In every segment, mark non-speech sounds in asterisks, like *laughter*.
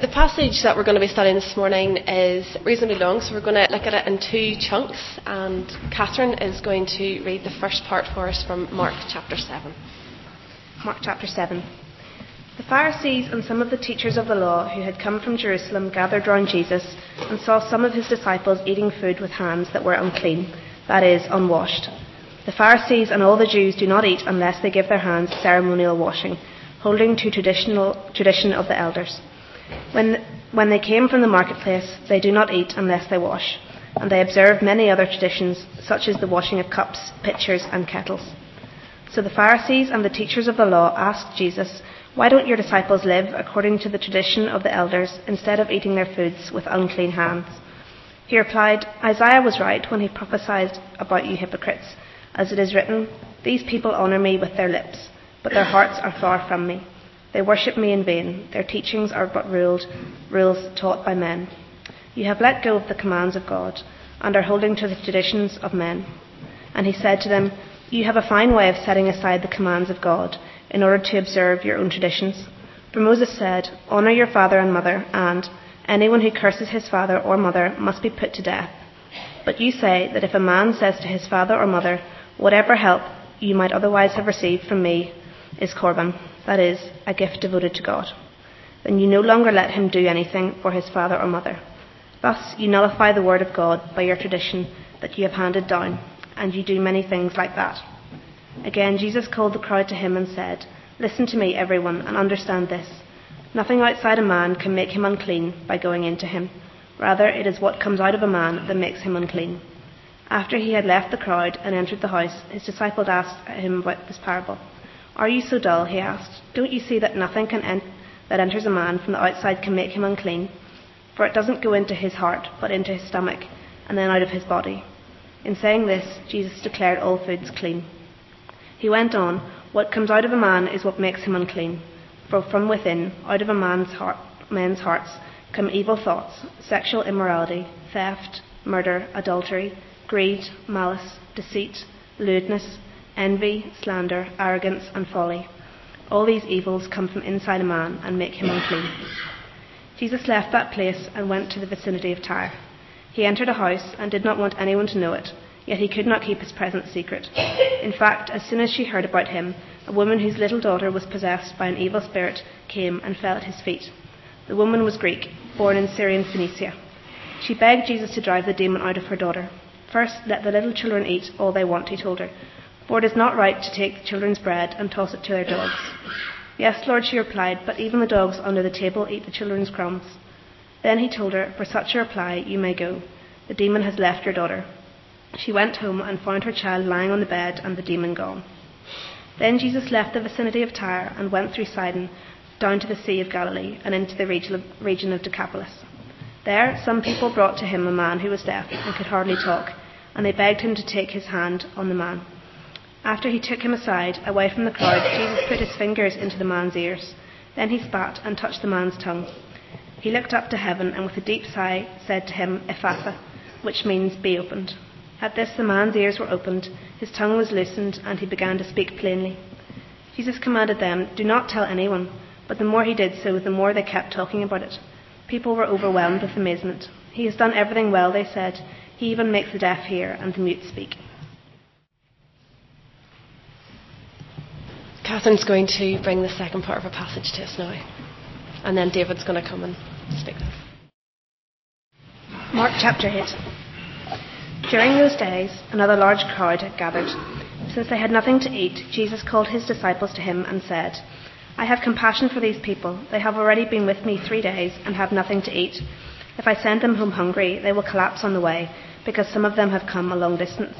The passage that we're going to be studying this morning is reasonably long, so we're going to look at it in two chunks. And Catherine is going to read the first part for us from Mark chapter 7. Mark chapter 7. The Pharisees and some of the teachers of the law who had come from Jerusalem gathered round Jesus and saw some of his disciples eating food with hands that were unclean, that is, unwashed. The Pharisees and all the Jews do not eat unless they give their hands ceremonial washing, holding to traditional tradition of the elders. When, when they came from the marketplace, they do not eat unless they wash, and they observe many other traditions, such as the washing of cups, pitchers, and kettles. So the Pharisees and the teachers of the law asked Jesus, Why don't your disciples live according to the tradition of the elders instead of eating their foods with unclean hands? He replied, Isaiah was right when he prophesied about you hypocrites. As it is written, These people honour me with their lips, but their hearts are far from me. They worship me in vain. Their teachings are but ruled, rules taught by men. You have let go of the commands of God and are holding to the traditions of men. And he said to them, You have a fine way of setting aside the commands of God in order to observe your own traditions. For Moses said, Honour your father and mother, and anyone who curses his father or mother must be put to death. But you say that if a man says to his father or mother, Whatever help you might otherwise have received from me is Corban that is, a gift devoted to God, then you no longer let him do anything for his father or mother. Thus, you nullify the word of God by your tradition that you have handed down, and you do many things like that. Again, Jesus called the crowd to him and said, Listen to me, everyone, and understand this. Nothing outside a man can make him unclean by going into him. Rather, it is what comes out of a man that makes him unclean. After he had left the crowd and entered the house, his disciples asked him about this parable. Are you so dull? he asked. Don't you see that nothing that enters a man from the outside can make him unclean? For it doesn't go into his heart, but into his stomach, and then out of his body. In saying this, Jesus declared all foods clean. He went on, What comes out of a man is what makes him unclean. For from within, out of a man's heart, men's hearts, come evil thoughts, sexual immorality, theft, murder, adultery, greed, malice, deceit, lewdness envy, slander, arrogance, and folly. All these evils come from inside a man and make him unclean. Jesus left that place and went to the vicinity of Tyre. He entered a house and did not want anyone to know it, yet he could not keep his presence secret. In fact, as soon as she heard about him, a woman whose little daughter was possessed by an evil spirit came and fell at his feet. The woman was Greek, born in Syrian Phoenicia. She begged Jesus to drive the demon out of her daughter. First, let the little children eat all they want, he told her. For it is not right to take the children's bread and toss it to their dogs. Yes, Lord, she replied, but even the dogs under the table eat the children's crumbs. Then he told her, For such a reply, you may go. The demon has left your daughter. She went home and found her child lying on the bed and the demon gone. Then Jesus left the vicinity of Tyre and went through Sidon down to the Sea of Galilee and into the region of Decapolis. There, some people brought to him a man who was deaf and could hardly talk, and they begged him to take his hand on the man. After he took him aside, away from the crowd, Jesus put his fingers into the man's ears. Then he spat and touched the man's tongue. He looked up to heaven and with a deep sigh said to him, Ephphatha, which means be opened. At this the man's ears were opened, his tongue was loosened, and he began to speak plainly. Jesus commanded them, Do not tell anyone. But the more he did so, the more they kept talking about it. People were overwhelmed with amazement. He has done everything well, they said. He even makes the deaf hear and the mute speak. Catherine's going to bring the second part of her passage to us now. And then David's going to come and speak. Mark chapter 8. During those days, another large crowd had gathered. Since they had nothing to eat, Jesus called his disciples to him and said, I have compassion for these people. They have already been with me three days and have nothing to eat. If I send them home hungry, they will collapse on the way, because some of them have come a long distance.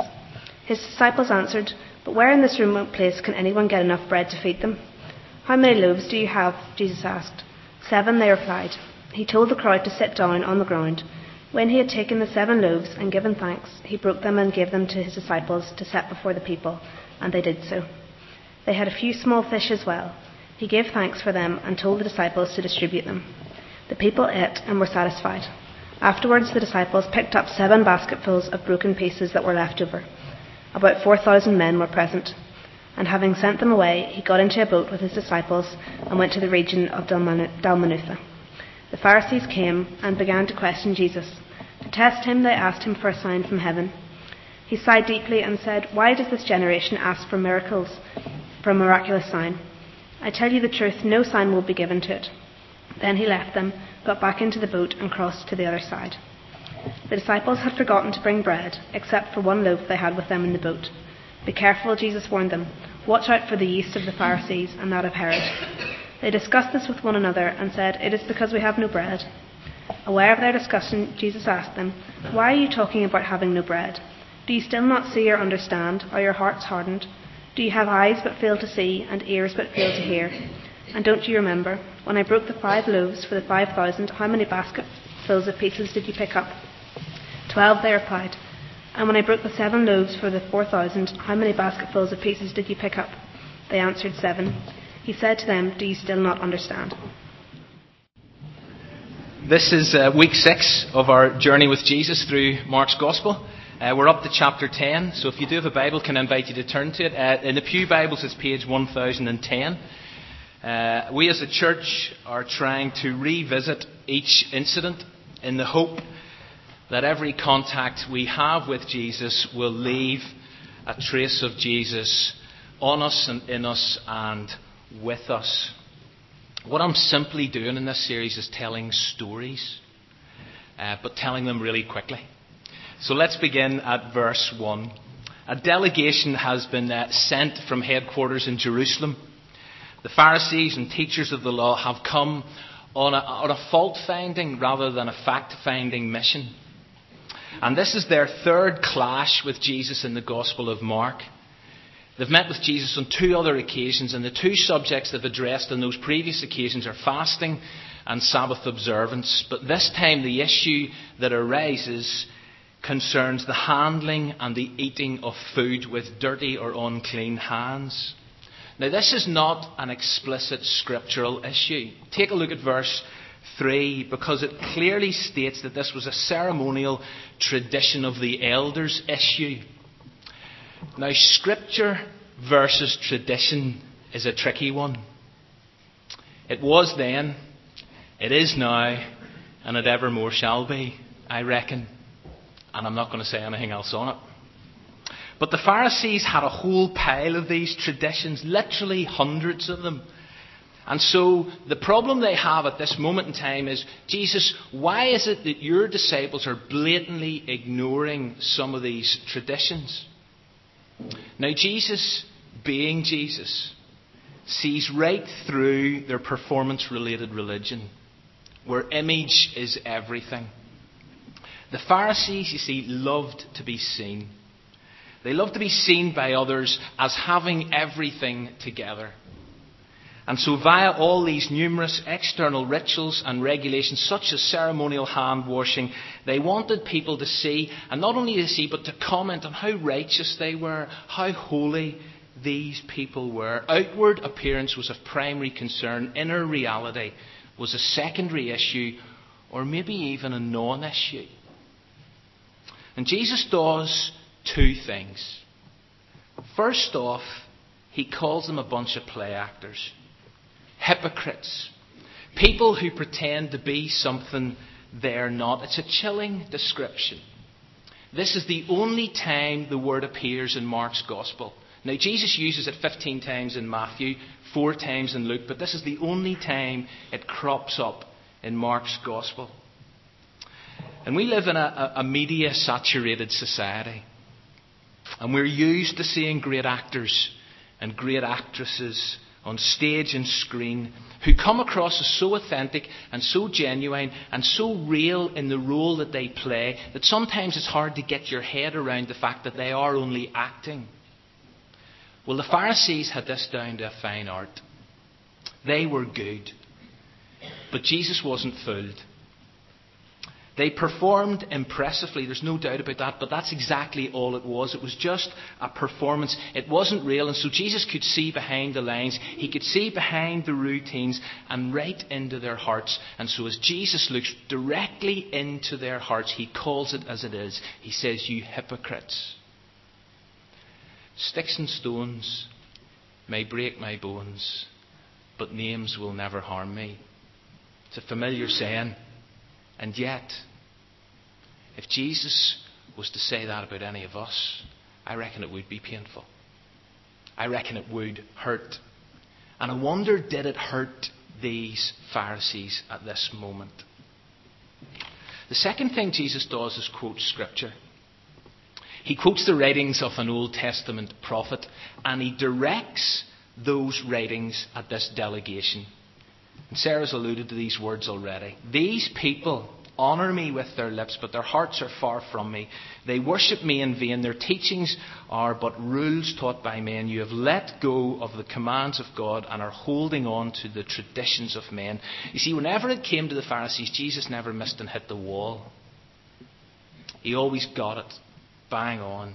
His disciples answered, but where in this remote place can anyone get enough bread to feed them? How many loaves do you have? Jesus asked. Seven, they replied. He told the crowd to sit down on the ground. When he had taken the seven loaves and given thanks, he broke them and gave them to his disciples to set before the people, and they did so. They had a few small fish as well. He gave thanks for them and told the disciples to distribute them. The people ate and were satisfied. Afterwards, the disciples picked up seven basketfuls of broken pieces that were left over. About 4,000 men were present, and having sent them away, he got into a boat with his disciples and went to the region of Dalmanutha. The Pharisees came and began to question Jesus. To test him, they asked him for a sign from heaven. He sighed deeply and said, Why does this generation ask for miracles, for a miraculous sign? I tell you the truth, no sign will be given to it. Then he left them, got back into the boat, and crossed to the other side. The disciples had forgotten to bring bread, except for one loaf they had with them in the boat. Be careful, Jesus warned them. Watch out for the yeast of the Pharisees and that of Herod. They discussed this with one another and said, It is because we have no bread. Aware of their discussion, Jesus asked them, Why are you talking about having no bread? Do you still not see or understand? Are your hearts hardened? Do you have eyes but fail to see, and ears but fail to hear? And don't you remember, when I broke the five loaves for the five thousand, how many basketfuls of pieces did you pick up? Twelve, they replied. And when I broke the seven loaves for the four thousand, how many basketfuls of pieces did you pick up? They answered, Seven. He said to them, Do you still not understand? This is uh, week six of our journey with Jesus through Mark's Gospel. Uh, we're up to chapter 10, so if you do have a Bible, can I invite you to turn to it. Uh, in the Pew Bibles, it's page 1010. Uh, we as a church are trying to revisit each incident in the hope that every contact we have with Jesus will leave a trace of Jesus on us and in us and with us. What I'm simply doing in this series is telling stories, uh, but telling them really quickly. So let's begin at verse 1. A delegation has been uh, sent from headquarters in Jerusalem. The Pharisees and teachers of the law have come on a, on a fault finding rather than a fact finding mission. And this is their third clash with Jesus in the Gospel of Mark. They've met with Jesus on two other occasions, and the two subjects they've addressed on those previous occasions are fasting and Sabbath observance. But this time, the issue that arises concerns the handling and the eating of food with dirty or unclean hands. Now, this is not an explicit scriptural issue. Take a look at verse 3 because it clearly states that this was a ceremonial tradition of the elders issue. Now, scripture versus tradition is a tricky one. It was then, it is now, and it evermore shall be, I reckon. And I'm not going to say anything else on it. But the Pharisees had a whole pile of these traditions, literally hundreds of them. And so the problem they have at this moment in time is Jesus, why is it that your disciples are blatantly ignoring some of these traditions? Now, Jesus, being Jesus, sees right through their performance related religion, where image is everything. The Pharisees, you see, loved to be seen. They love to be seen by others as having everything together. And so, via all these numerous external rituals and regulations, such as ceremonial hand washing, they wanted people to see, and not only to see, but to comment on how righteous they were, how holy these people were. Outward appearance was of primary concern, inner reality was a secondary issue, or maybe even a non issue. And Jesus does two things. First off, he calls them a bunch of play actors, hypocrites, people who pretend to be something they're not. It's a chilling description. This is the only time the word appears in Mark's Gospel. Now, Jesus uses it 15 times in Matthew, four times in Luke, but this is the only time it crops up in Mark's Gospel. And we live in a, a media saturated society. And we're used to seeing great actors and great actresses on stage and screen who come across as so authentic and so genuine and so real in the role that they play that sometimes it's hard to get your head around the fact that they are only acting. Well, the Pharisees had this down to a fine art. They were good. But Jesus wasn't fooled. They performed impressively, there's no doubt about that, but that's exactly all it was. It was just a performance. It wasn't real, and so Jesus could see behind the lines. He could see behind the routines and right into their hearts. And so as Jesus looks directly into their hearts, he calls it as it is. He says, You hypocrites. Sticks and stones may break my bones, but names will never harm me. It's a familiar saying. And yet, if Jesus was to say that about any of us, I reckon it would be painful. I reckon it would hurt. And I wonder, did it hurt these Pharisees at this moment? The second thing Jesus does is quote Scripture. He quotes the writings of an Old Testament prophet and he directs those writings at this delegation. And Sarah's alluded to these words already. These people honour me with their lips, but their hearts are far from me. They worship me in vain. Their teachings are but rules taught by men. You have let go of the commands of God and are holding on to the traditions of men. You see, whenever it came to the Pharisees, Jesus never missed and hit the wall. He always got it bang on.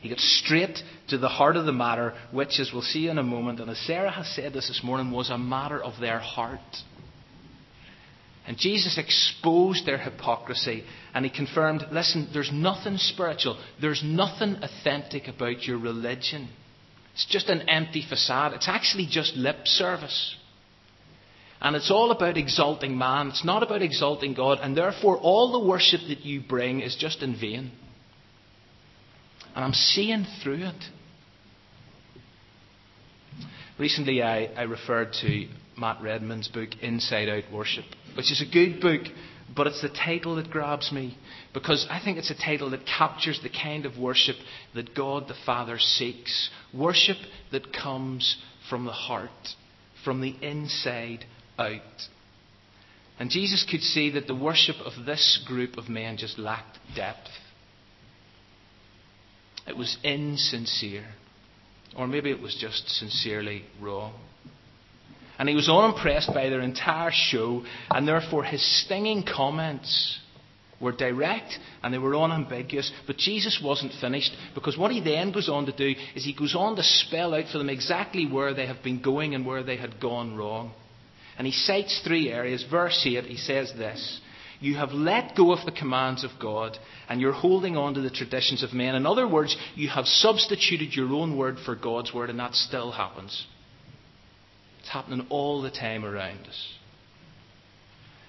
He got straight to the heart of the matter, which, as we'll see in a moment, and as Sarah has said this this morning, was a matter of their heart. And Jesus exposed their hypocrisy and he confirmed listen, there's nothing spiritual, there's nothing authentic about your religion. It's just an empty facade, it's actually just lip service. And it's all about exalting man, it's not about exalting God, and therefore all the worship that you bring is just in vain. And I'm seeing through it. Recently, I, I referred to Matt Redman's book, Inside Out Worship, which is a good book, but it's the title that grabs me because I think it's a title that captures the kind of worship that God the Father seeks. Worship that comes from the heart, from the inside out. And Jesus could see that the worship of this group of men just lacked depth. It was insincere. Or maybe it was just sincerely wrong. And he was unimpressed by their entire show, and therefore his stinging comments were direct and they were unambiguous. But Jesus wasn't finished because what he then goes on to do is he goes on to spell out for them exactly where they have been going and where they had gone wrong. And he cites three areas. Verse 8, he says this you have let go of the commands of God and you're holding on to the traditions of men. In other words, you have substituted your own word for God's word, and that still happens. It's happening all the time around us.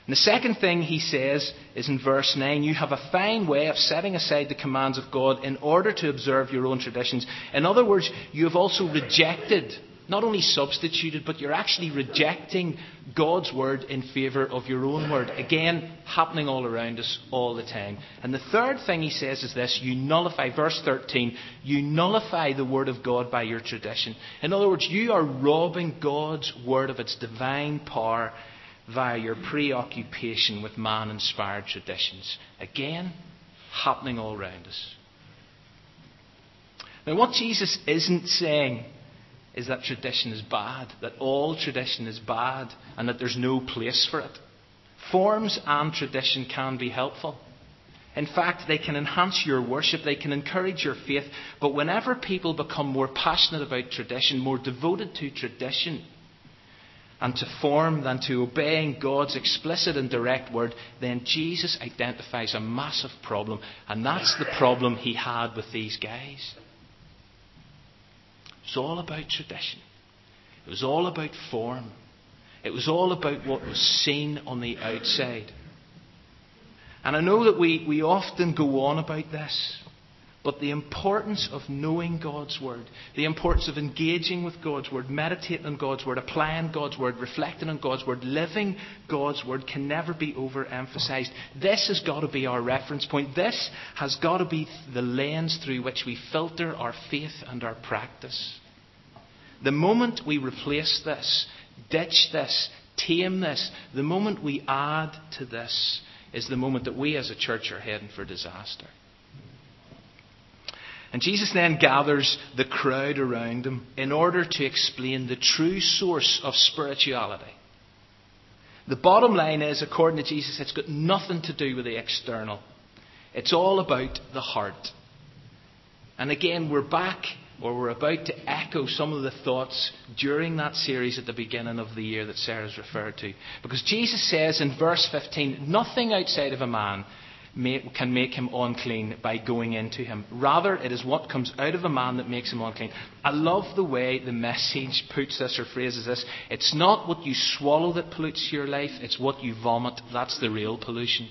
And the second thing he says is in verse 9 you have a fine way of setting aside the commands of God in order to observe your own traditions. In other words, you have also rejected not only substituted, but you're actually rejecting God's word in favour of your own word. Again, happening all around us all the time. And the third thing he says is this you nullify, verse 13, you nullify the word of God by your tradition. In other words, you are robbing God's word of its divine power via your preoccupation with man inspired traditions. Again, happening all around us. Now, what Jesus isn't saying is that tradition is bad, that all tradition is bad, and that there's no place for it. Forms and tradition can be helpful. In fact, they can enhance your worship, they can encourage your faith, but whenever people become more passionate about tradition, more devoted to tradition, and to form than to obeying God's explicit and direct word, then Jesus identifies a massive problem, and that's the problem he had with these guys. It was all about tradition. It was all about form. It was all about what was seen on the outside. And I know that we, we often go on about this. But the importance of knowing God's Word, the importance of engaging with God's Word, meditating on God's Word, applying God's Word, reflecting on God's Word, living God's Word can never be overemphasized. This has got to be our reference point. This has got to be the lens through which we filter our faith and our practice. The moment we replace this, ditch this, tame this, the moment we add to this, is the moment that we as a church are heading for disaster. And Jesus then gathers the crowd around him in order to explain the true source of spirituality. The bottom line is, according to Jesus, it's got nothing to do with the external. It's all about the heart. And again, we're back, or we're about to echo some of the thoughts during that series at the beginning of the year that Sarah's referred to. Because Jesus says in verse 15, nothing outside of a man can make him unclean by going into him. Rather, it is what comes out of a man that makes him unclean. I love the way the message *laughs* puts this or phrases this. It's not what you swallow that pollutes your life, it's what you vomit. That's the real pollution.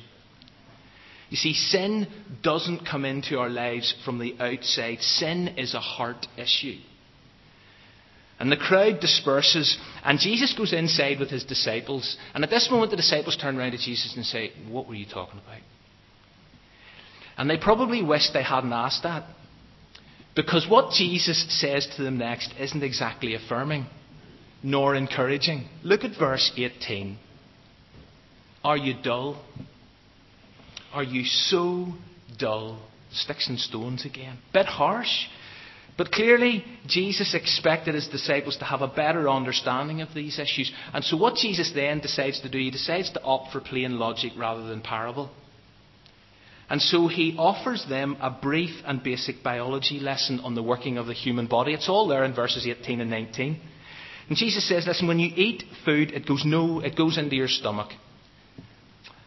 You see, sin doesn't come into our lives from the outside, sin is a heart issue. And the crowd disperses, and Jesus goes inside with his disciples. And at this moment, the disciples turn around to Jesus and say, What were you talking about? And they probably wish they hadn't asked that. Because what Jesus says to them next isn't exactly affirming, nor encouraging. Look at verse 18. Are you dull? Are you so dull? Sticks and stones again. Bit harsh. But clearly, Jesus expected his disciples to have a better understanding of these issues. And so, what Jesus then decides to do, he decides to opt for plain logic rather than parable. And so, he offers them a brief and basic biology lesson on the working of the human body. It's all there in verses 18 and 19. And Jesus says, Listen, when you eat food, it goes, no, it goes into your stomach.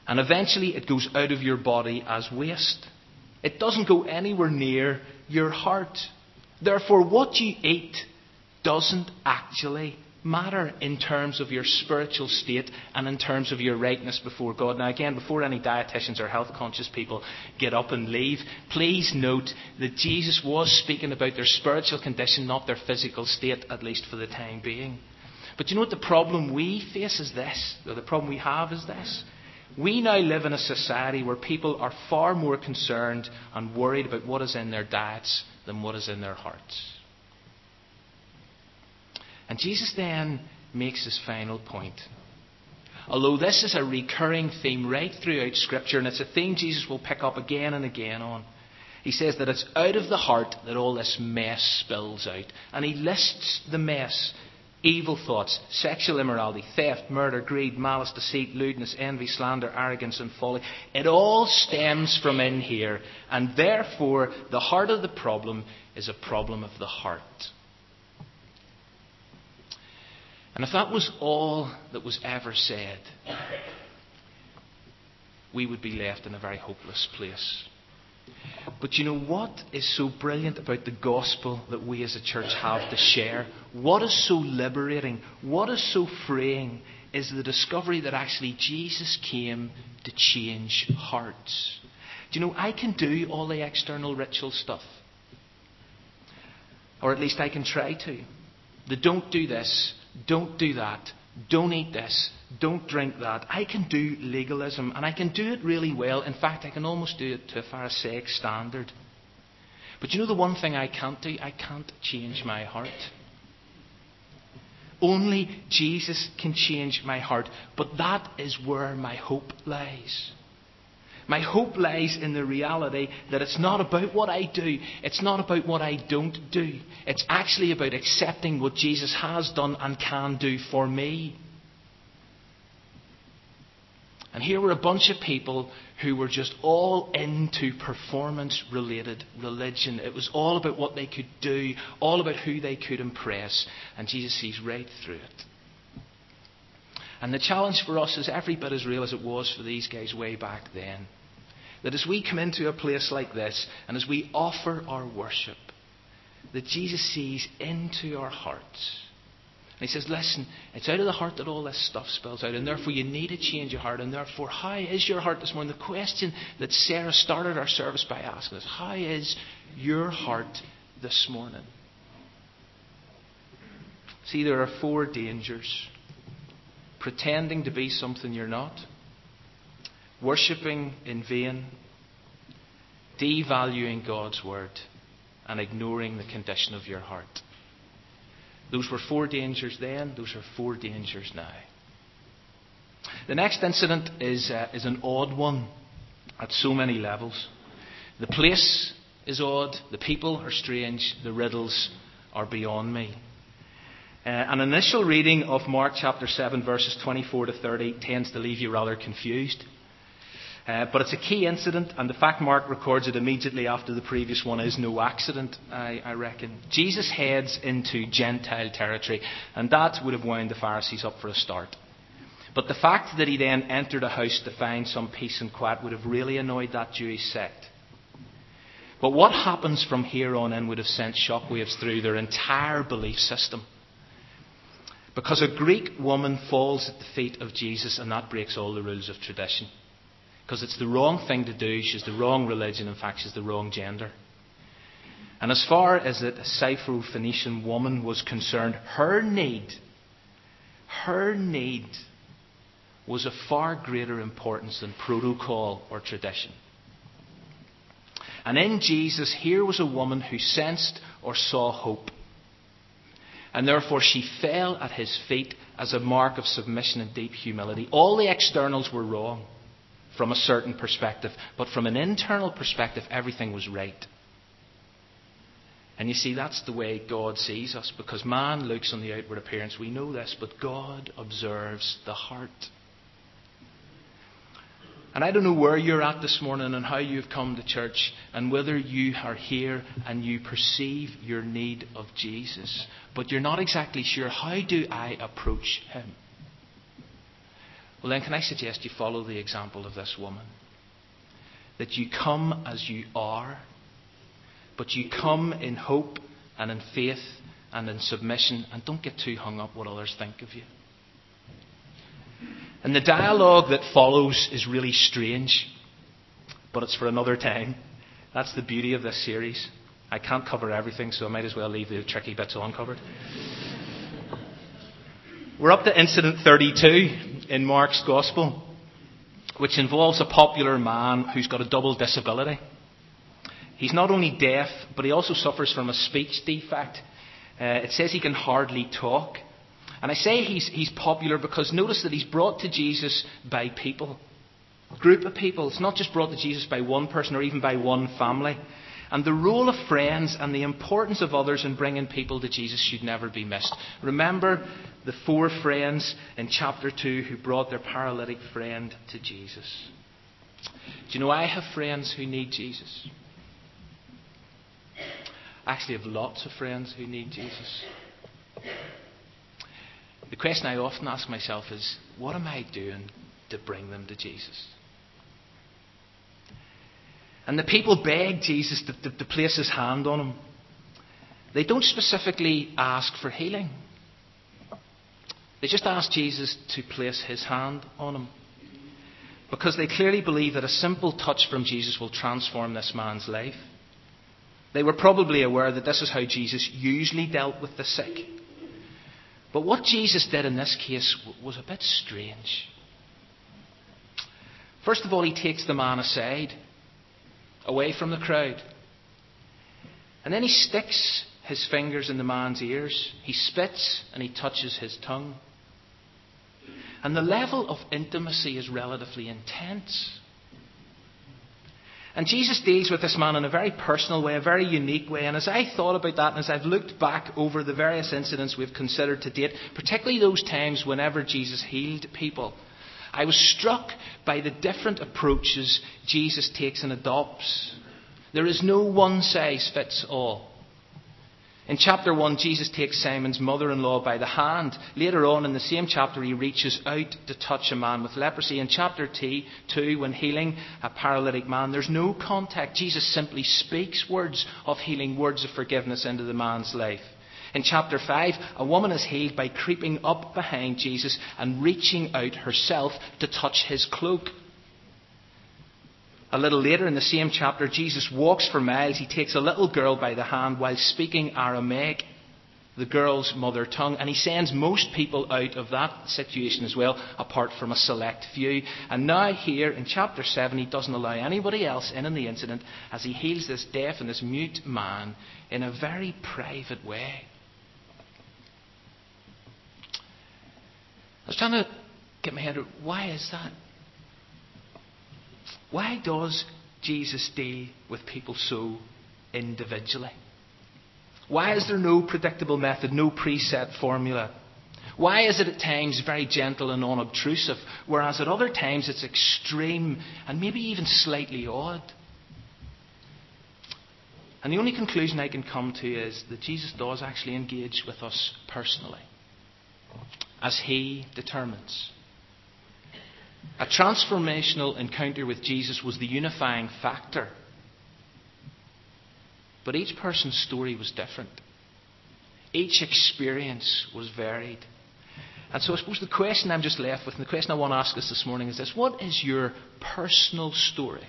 And eventually, it goes out of your body as waste. It doesn't go anywhere near your heart. Therefore, what you eat doesn't actually matter in terms of your spiritual state and in terms of your rightness before God. Now, again, before any dietitians or health conscious people get up and leave, please note that Jesus was speaking about their spiritual condition, not their physical state, at least for the time being. But you know what the problem we face is this, or the problem we have is this. We now live in a society where people are far more concerned and worried about what is in their diets than what is in their hearts. And Jesus then makes his final point. Although this is a recurring theme right throughout Scripture, and it's a theme Jesus will pick up again and again on, he says that it's out of the heart that all this mess spills out. And he lists the mess evil thoughts, sexual immorality, theft, murder, greed, malice, deceit, lewdness, envy, slander, arrogance, and folly. It all stems from in here, and therefore the heart of the problem is a problem of the heart. And if that was all that was ever said, we would be left in a very hopeless place. But you know what is so brilliant about the gospel that we as a church have to share? What is so liberating? What is so freeing is the discovery that actually Jesus came to change hearts. Do you know, I can do all the external ritual stuff. Or at least I can try to. The don't do this, don't do that, don't eat this, don't drink that. I can do legalism, and I can do it really well. In fact, I can almost do it to a Pharisaic standard. But you know the one thing I can't do? I can't change my heart. Only Jesus can change my heart. But that is where my hope lies. My hope lies in the reality that it's not about what I do. It's not about what I don't do. It's actually about accepting what Jesus has done and can do for me. And here were a bunch of people who were just all into performance related religion. It was all about what they could do, all about who they could impress. And Jesus sees right through it. And the challenge for us is every bit as real as it was for these guys way back then. That as we come into a place like this and as we offer our worship, that Jesus sees into our hearts and he says, Listen, it's out of the heart that all this stuff spills out, and therefore you need to change your heart. And therefore, how is your heart this morning? The question that Sarah started our service by asking us How is your heart this morning? See, there are four dangers pretending to be something you're not, worshipping in vain, devaluing God's word, and ignoring the condition of your heart. Those were four dangers then, those are four dangers now. The next incident is, uh, is an odd one at so many levels. The place is odd, the people are strange, the riddles are beyond me. Uh, an initial reading of Mark chapter 7, verses 24 to 30, tends to leave you rather confused. Uh, but it's a key incident, and the fact Mark records it immediately after the previous one is no accident, I, I reckon. Jesus heads into Gentile territory, and that would have wound the Pharisees up for a start. But the fact that he then entered a house to find some peace and quiet would have really annoyed that Jewish sect. But what happens from here on in would have sent shockwaves through their entire belief system. Because a Greek woman falls at the feet of Jesus, and that breaks all the rules of tradition. Because it's the wrong thing to do, she's the wrong religion, in fact, she's the wrong gender. And as far as a Syro-Phoenician woman was concerned, her need, her need was of far greater importance than protocol or tradition. And in Jesus, here was a woman who sensed or saw hope. And therefore, she fell at his feet as a mark of submission and deep humility. All the externals were wrong from a certain perspective, but from an internal perspective, everything was right. And you see, that's the way God sees us, because man looks on the outward appearance. We know this, but God observes the heart. And I don't know where you're at this morning and how you've come to church and whether you are here and you perceive your need of Jesus, but you're not exactly sure how do I approach him? Well, then, can I suggest you follow the example of this woman? That you come as you are but you come in hope and in faith and in submission, and don't get too hung up what others think of you. And the dialogue that follows is really strange, but it's for another time. That's the beauty of this series. I can't cover everything, so I might as well leave the tricky bits uncovered. We're up to incident 32 in Mark's Gospel, which involves a popular man who's got a double disability. He's not only deaf, but he also suffers from a speech defect. Uh, it says he can hardly talk. And I say he's, he's popular because notice that he's brought to Jesus by people. A group of people. It's not just brought to Jesus by one person or even by one family. And the role of friends and the importance of others in bringing people to Jesus should never be missed. Remember the four friends in chapter 2 who brought their paralytic friend to Jesus. Do you know I have friends who need Jesus? I actually have lots of friends who need Jesus. The question I often ask myself is what am I doing to bring them to Jesus? And the people beg Jesus to, to, to place his hand on them. They don't specifically ask for healing. They just ask Jesus to place his hand on him. Because they clearly believe that a simple touch from Jesus will transform this man's life. They were probably aware that this is how Jesus usually dealt with the sick. But what Jesus did in this case was a bit strange. First of all, he takes the man aside, away from the crowd. And then he sticks his fingers in the man's ears. He spits and he touches his tongue. And the level of intimacy is relatively intense. And Jesus deals with this man in a very personal way, a very unique way. And as I thought about that, and as I've looked back over the various incidents we've considered to date, particularly those times whenever Jesus healed people, I was struck by the different approaches Jesus takes and adopts. There is no one size fits all. In chapter 1, Jesus takes Simon's mother in law by the hand. Later on in the same chapter, he reaches out to touch a man with leprosy. In chapter 2, when healing a paralytic man, there's no contact. Jesus simply speaks words of healing, words of forgiveness into the man's life. In chapter 5, a woman is healed by creeping up behind Jesus and reaching out herself to touch his cloak. A little later in the same chapter, Jesus walks for miles. He takes a little girl by the hand while speaking Aramaic, the girl's mother tongue, and he sends most people out of that situation as well, apart from a select few. And now, here in chapter 7, he doesn't allow anybody else in on the incident as he heals this deaf and this mute man in a very private way. Was trying to get my head around why is that? Why does Jesus deal with people so individually? Why is there no predictable method, no preset formula? Why is it at times very gentle and unobtrusive, whereas at other times it's extreme and maybe even slightly odd? And the only conclusion I can come to is that Jesus does actually engage with us personally, as he determines. A transformational encounter with Jesus was the unifying factor. But each person's story was different. Each experience was varied. And so I suppose the question I'm just left with, and the question I want to ask us this morning is this What is your personal story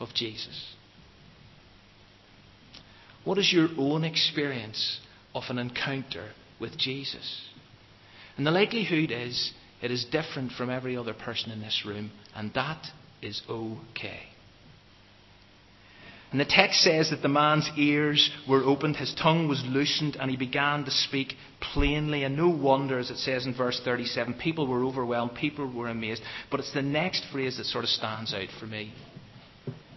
of Jesus? What is your own experience of an encounter with Jesus? And the likelihood is it is different from every other person in this room, and that is okay. And the text says that the man's ears were opened, his tongue was loosened, and he began to speak plainly. And no wonder, as it says in verse 37, people were overwhelmed, people were amazed. But it's the next phrase that sort of stands out for me.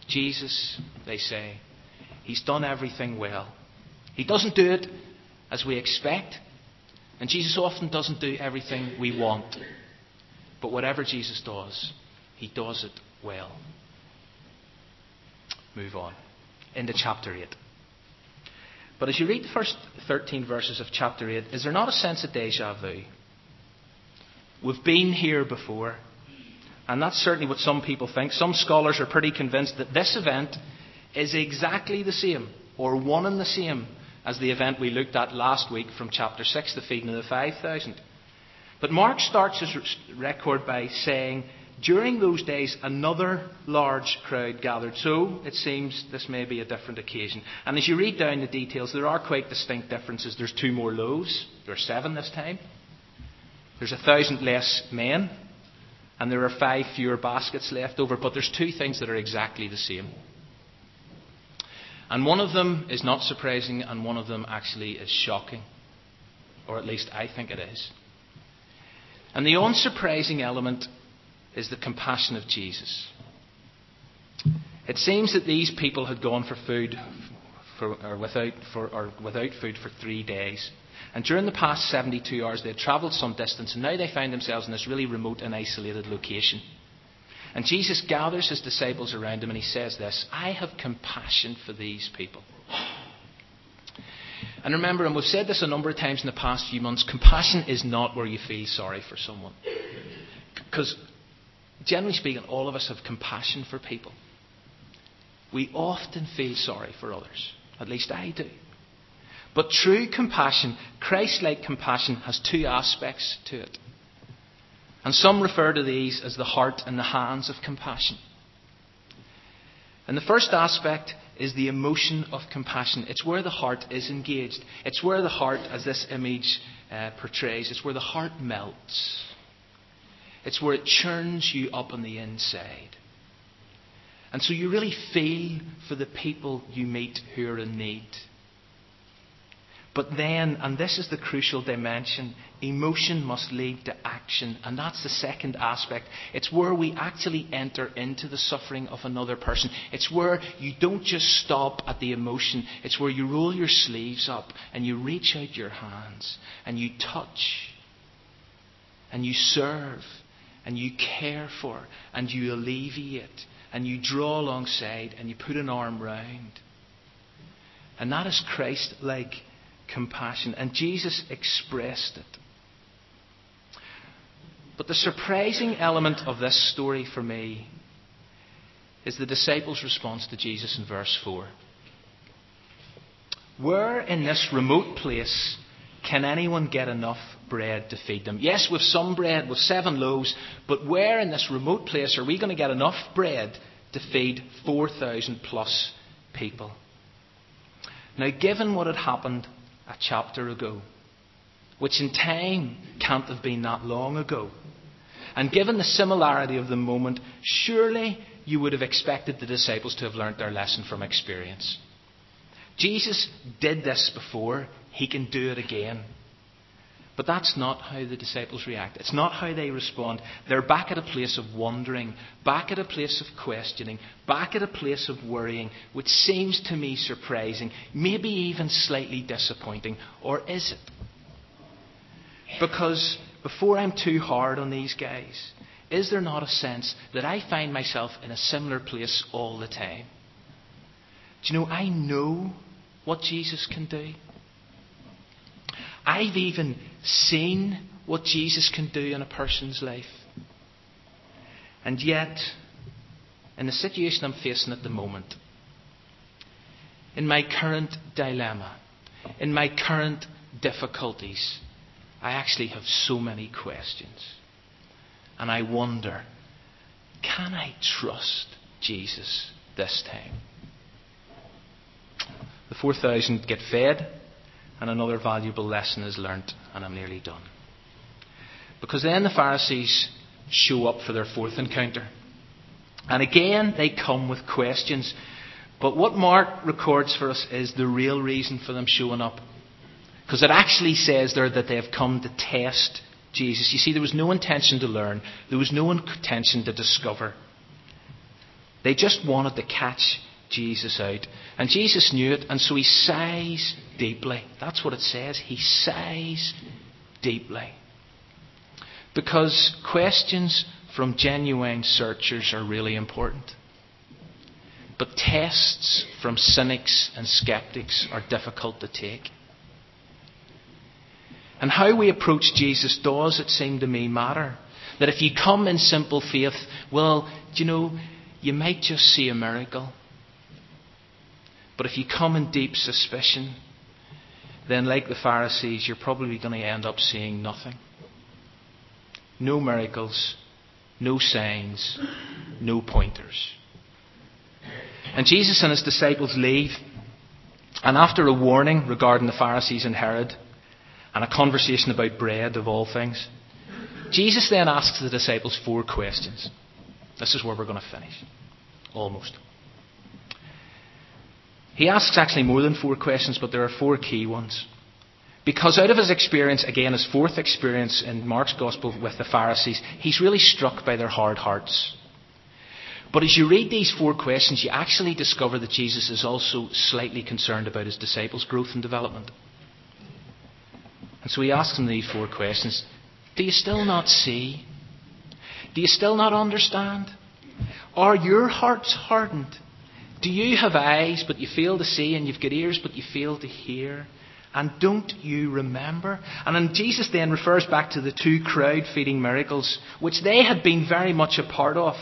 Jesus, they say, he's done everything well. He doesn't do it as we expect, and Jesus often doesn't do everything we want. But whatever Jesus does, he does it well move on into chapter 8. But as you read the first 13 verses of chapter 8, is there not a sense of deja vu? We've been here before, and that's certainly what some people think. Some scholars are pretty convinced that this event is exactly the same, or one and the same, as the event we looked at last week from chapter 6, the feeding of the 5,000. But Mark starts his record by saying during those days, another large crowd gathered. So it seems this may be a different occasion. And as you read down the details, there are quite distinct differences. There's two more loaves, there are seven this time. There's a thousand less men, and there are five fewer baskets left over. But there's two things that are exactly the same. And one of them is not surprising, and one of them actually is shocking. Or at least I think it is. And the unsurprising element is the compassion of Jesus. It seems that these people had gone for food for, or, without, for, or without food for three days. And during the past 72 hours, they had travelled some distance, and now they found themselves in this really remote and isolated location. And Jesus gathers his disciples around him and he says this I have compassion for these people. And remember, and we've said this a number of times in the past few months compassion is not where you feel sorry for someone. Because generally speaking, all of us have compassion for people. We often feel sorry for others. At least I do. But true compassion, Christ like compassion, has two aspects to it. And some refer to these as the heart and the hands of compassion. And the first aspect is the emotion of compassion. It's where the heart is engaged. It's where the heart, as this image uh, portrays, it's where the heart melts. It's where it churns you up on the inside. And so you really feel for the people you meet who are in need. But then, and this is the crucial dimension, emotion must lead to action. And that's the second aspect. It's where we actually enter into the suffering of another person. It's where you don't just stop at the emotion. It's where you roll your sleeves up and you reach out your hands and you touch and you serve and you care for and you alleviate and you draw alongside and you put an arm round. And that is Christ like compassion. And Jesus expressed it. But the surprising element of this story for me is the disciples' response to Jesus in verse 4. Where in this remote place can anyone get enough bread to feed them? Yes, with some bread, with seven loaves, but where in this remote place are we going to get enough bread to feed 4,000 plus people? Now, given what had happened a chapter ago, which in time can't have been that long ago, and given the similarity of the moment, surely you would have expected the disciples to have learnt their lesson from experience. Jesus did this before. He can do it again. But that's not how the disciples react. It's not how they respond. They're back at a place of wondering, back at a place of questioning, back at a place of worrying, which seems to me surprising, maybe even slightly disappointing. Or is it? Because before I'm too hard on these guys, is there not a sense that I find myself in a similar place all the time? Do you know, I know what Jesus can do. I've even seen what Jesus can do in a person's life. And yet, in the situation I'm facing at the moment, in my current dilemma, in my current difficulties, I actually have so many questions. And I wonder can I trust Jesus this time? The 4,000 get fed, and another valuable lesson is learnt, and I'm nearly done. Because then the Pharisees show up for their fourth encounter. And again, they come with questions. But what Mark records for us is the real reason for them showing up. Because it actually says there that they have come to test Jesus. You see, there was no intention to learn, there was no intention to discover. They just wanted to catch Jesus out. And Jesus knew it, and so he sighs deeply. That's what it says. He sighs deeply. Because questions from genuine searchers are really important. But tests from cynics and skeptics are difficult to take. And how we approach Jesus does, it seem to me, matter. That if you come in simple faith, well, you know, you might just see a miracle. But if you come in deep suspicion, then, like the Pharisees, you're probably going to end up seeing nothing. No miracles, no signs, no pointers. And Jesus and his disciples leave. And after a warning regarding the Pharisees and Herod, and a conversation about bread, of all things. Jesus then asks the disciples four questions. This is where we're going to finish. Almost. He asks actually more than four questions, but there are four key ones. Because out of his experience, again, his fourth experience in Mark's Gospel with the Pharisees, he's really struck by their hard hearts. But as you read these four questions, you actually discover that Jesus is also slightly concerned about his disciples' growth and development. And so he asks them these four questions Do you still not see? Do you still not understand? Are your hearts hardened? Do you have eyes but you fail to see, and you've got ears but you fail to hear? And don't you remember? And then Jesus then refers back to the two crowd feeding miracles, which they had been very much a part of.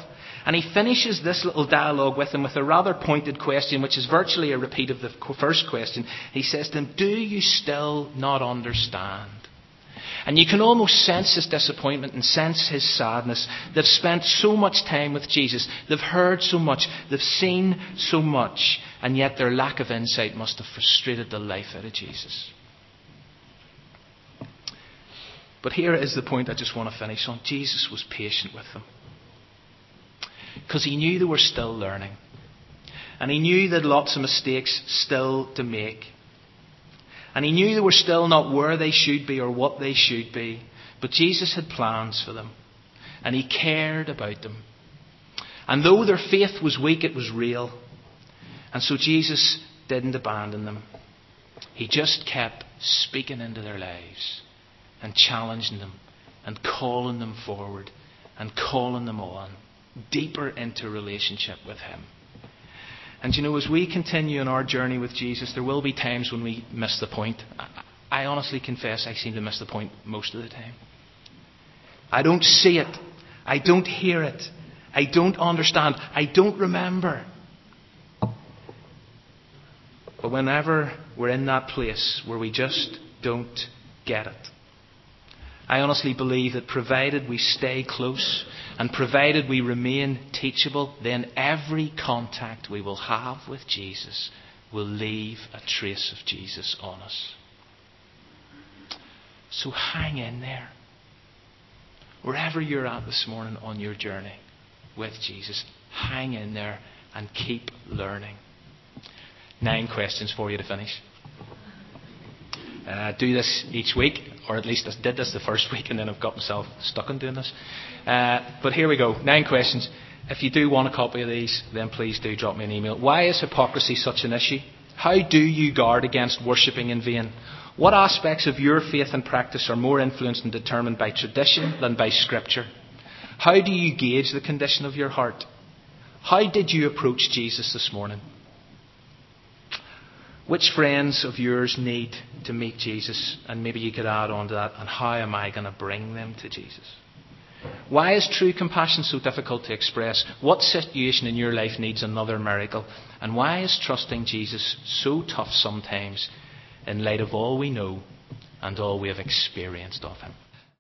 And he finishes this little dialogue with them with a rather pointed question, which is virtually a repeat of the first question. He says to them, Do you still not understand? And you can almost sense his disappointment and sense his sadness. They've spent so much time with Jesus. They've heard so much. They've seen so much. And yet their lack of insight must have frustrated the life out of Jesus. But here is the point I just want to finish on. Jesus was patient with them because he knew they were still learning. And he knew that lots of mistakes still to make. And he knew they were still not where they should be or what they should be. But Jesus had plans for them. And he cared about them. And though their faith was weak, it was real. And so Jesus didn't abandon them. He just kept speaking into their lives and challenging them and calling them forward and calling them on deeper into relationship with Him. And you know, as we continue on our journey with Jesus, there will be times when we miss the point. I honestly confess I seem to miss the point most of the time. I don't see it. I don't hear it. I don't understand. I don't remember. But whenever we're in that place where we just don't get it, I honestly believe that provided we stay close and provided we remain teachable, then every contact we will have with Jesus will leave a trace of Jesus on us. So hang in there. Wherever you're at this morning on your journey with Jesus, hang in there and keep learning. Nine questions for you to finish. Uh, do this each week, or at least I did this the first *laughs* week, and then I've got myself stuck in doing this. Uh, but here we go. Nine questions. If you do want a copy of these, then please do drop me an email. Why is hypocrisy such an issue? How do you guard against worshipping in vain? What aspects of your faith and practice are more influenced and determined by tradition than by Scripture? How do you gauge the condition of your heart? How did you approach Jesus this morning? Which friends of yours need to meet Jesus? And maybe you could add on to that, and how am I going to bring them to Jesus? Why is true compassion so difficult to express? What situation in your life needs another miracle? And why is trusting Jesus so tough sometimes in light of all we know and all we have experienced of him?